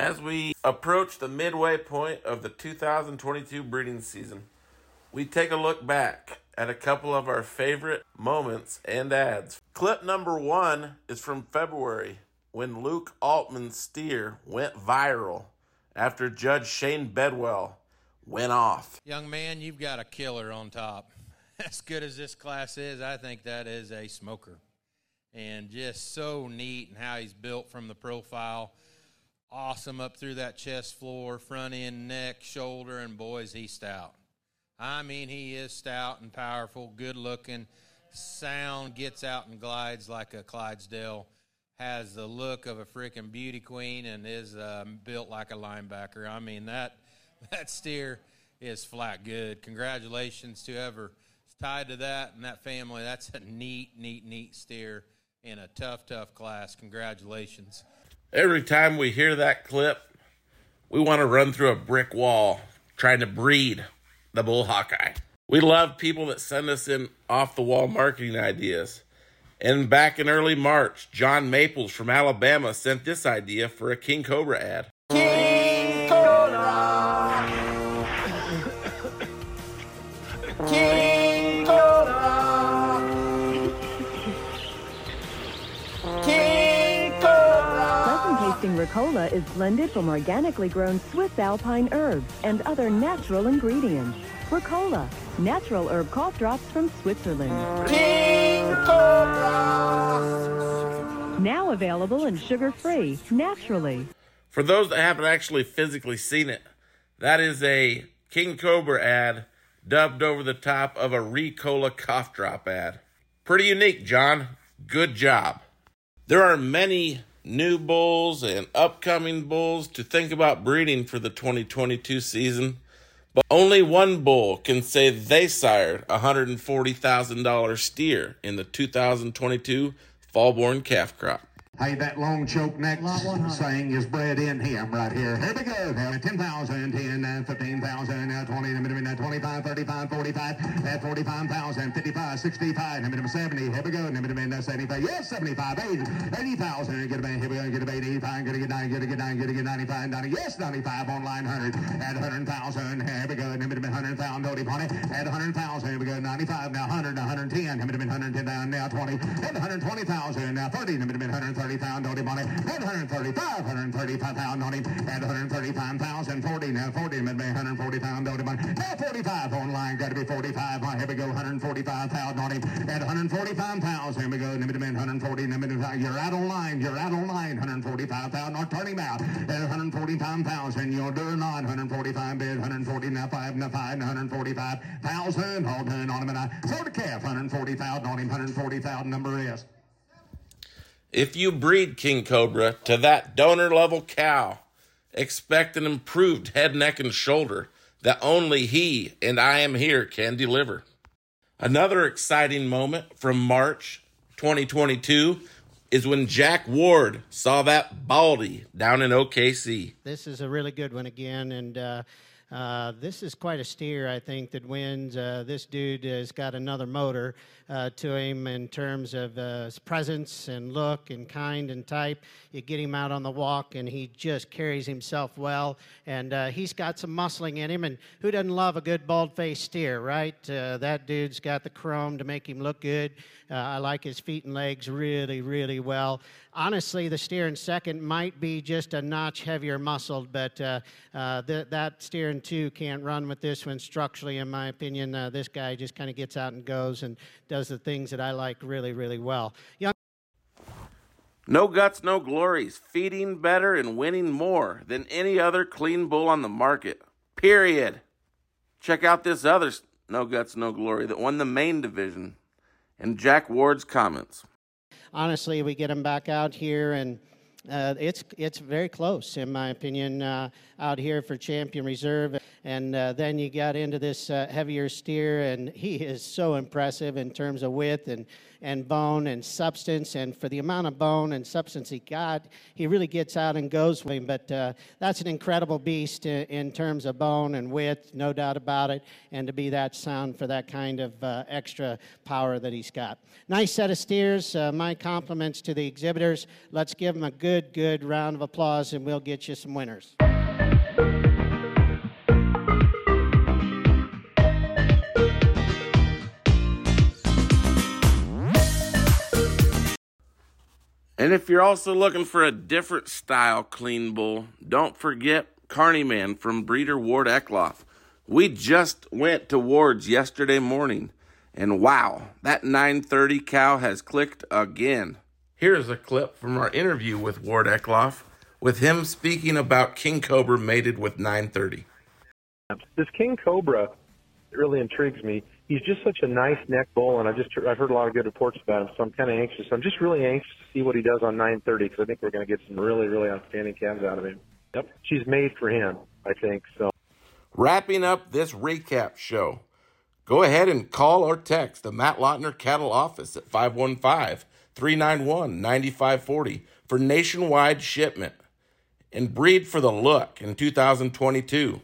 As we approach the midway point of the 2022 breeding season, we take a look back at a couple of our favorite moments and ads. Clip number one is from February when Luke Altman's steer went viral after Judge Shane Bedwell went off. Young man, you've got a killer on top. As good as this class is, I think that is a smoker. And just so neat and how he's built from the profile. Awesome up through that chest floor, front end, neck, shoulder, and boys, he's stout. I mean, he is stout and powerful, good looking, sound, gets out and glides like a Clydesdale, has the look of a freaking beauty queen, and is uh, built like a linebacker. I mean, that that steer is flat good. Congratulations to whoever tied to that and that family. That's a neat, neat, neat steer in a tough, tough class. Congratulations. Every time we hear that clip, we want to run through a brick wall trying to breed the Bull Hawkeye. We love people that send us in off the wall marketing ideas. And back in early March, John Maples from Alabama sent this idea for a King Cobra ad. Ricola is blended from organically grown Swiss alpine herbs and other natural ingredients. Ricola, natural herb cough drops from Switzerland. Now available and sugar free, naturally. For those that haven't actually physically seen it, that is a King Cobra ad dubbed over the top of a Ricola cough drop ad. Pretty unique, John. Good job. There are many new bulls and upcoming bulls to think about breeding for the 2022 season, but only one bull can say they sired a $140,000 steer in the 2022 fall-born calf crop. Hey, that long choke neck saying is bred in him right here. Here we go. Now, 10,000, 10, uh, 15,000, now uh, 20, minimum, uh, now 25, 35, 45, uh, at 45,000, 55, 65, minimum 70. Here we go. Minimum, now 75. Yes, 75, 80, 80,000. Get a man. Here we go. Get a 85. Get a get 9, get a get 9, get a get 95, 90. Yes, 95 on line 100. At 100,000. Here we go. Minimum 100,000. Don't upon it. At 100,000. Here we go. 95. Now 100, 110. Minimum 110 down. Now 20. At 120,000. Now 30. Minimum 130 pound. Upon it. At 135. 135 pound on him. At 135,000. 40. Now 40. Minimum 140 pound. Don't upon. Now 45 on line. Got to be 45. Here we go. 145,000 on him. At 145,000. Here we go. Minimum 140. Minimum. You're out on line. You're out on line. 145,000. Not turning out. At 145,000. You're doing not. 145 bid. 140. Now 5. Now 5. Now 145,000. Hold on on him. And I of calf. 140,000 on him. 140,000 number is. If you breed King Cobra to that donor level cow, expect an improved head, neck, and shoulder that only he and I am here can deliver. Another exciting moment from March 2022 is when Jack Ward saw that baldy down in OKC. This is a really good one again, and uh, uh, this is quite a steer, I think, that wins. Uh, this dude has got another motor uh, to him in terms of uh, his presence and look and kind and type. You get him out on the walk, and he just carries himself well. And uh, he's got some muscling in him. And who doesn't love a good bald faced steer, right? That dude's got the chrome to make him look good. I like his feet and legs really, really well. Honestly, the steer in second might be just a notch heavier muscled, but th- that steer in two can't run with this one structurally, in my opinion. Uh, this guy just kind of gets out and goes and does the things that I like really, really well. Young No guts, no glories, feeding better and winning more than any other clean bull on the market. Period. Check out this other No Guts, No Glory that won the main division and Jack Ward's comments. honestly, we get them back out here, and uh, it's it's very close, in my opinion, uh, out here for Champion Reserve. And uh, then you got into this uh, heavier steer, and he is so impressive in terms of width and and bone and substance. And for the amount of bone and substance he got, he really gets out and goes with him. But uh, that's an incredible beast in, in, terms of bone and width, no doubt about it. And to be that sound for that kind of uh, extra power that he's got. Nice set of steers. My compliments to the exhibitors. Let's give them a good, good good round of applause, and we'll get you some winners. And if you're also looking for a different style clean bull, don't forget Carney Man from breeder Ward Eckloff. We just went to Ward's yesterday morning, and wow, that 930 cow has clicked again. Here's a clip from our interview with Ward Eckloff, with him speaking about King Cobra mated with 930. This King Cobra really intrigues me he's just such a nice neck bull, and I just I've heard a lot of good reports about him, so I'm kind of anxious. I'm just really anxious to see what he does on 9:30 because I think we're going to get some really really outstanding calves out of him. Yep, she's made for him, I think. So, wrapping up this recap show, go ahead and call or text the Matt Lautner Cattle Office at 515-391-9540 for nationwide shipment and breed for the look in 2022.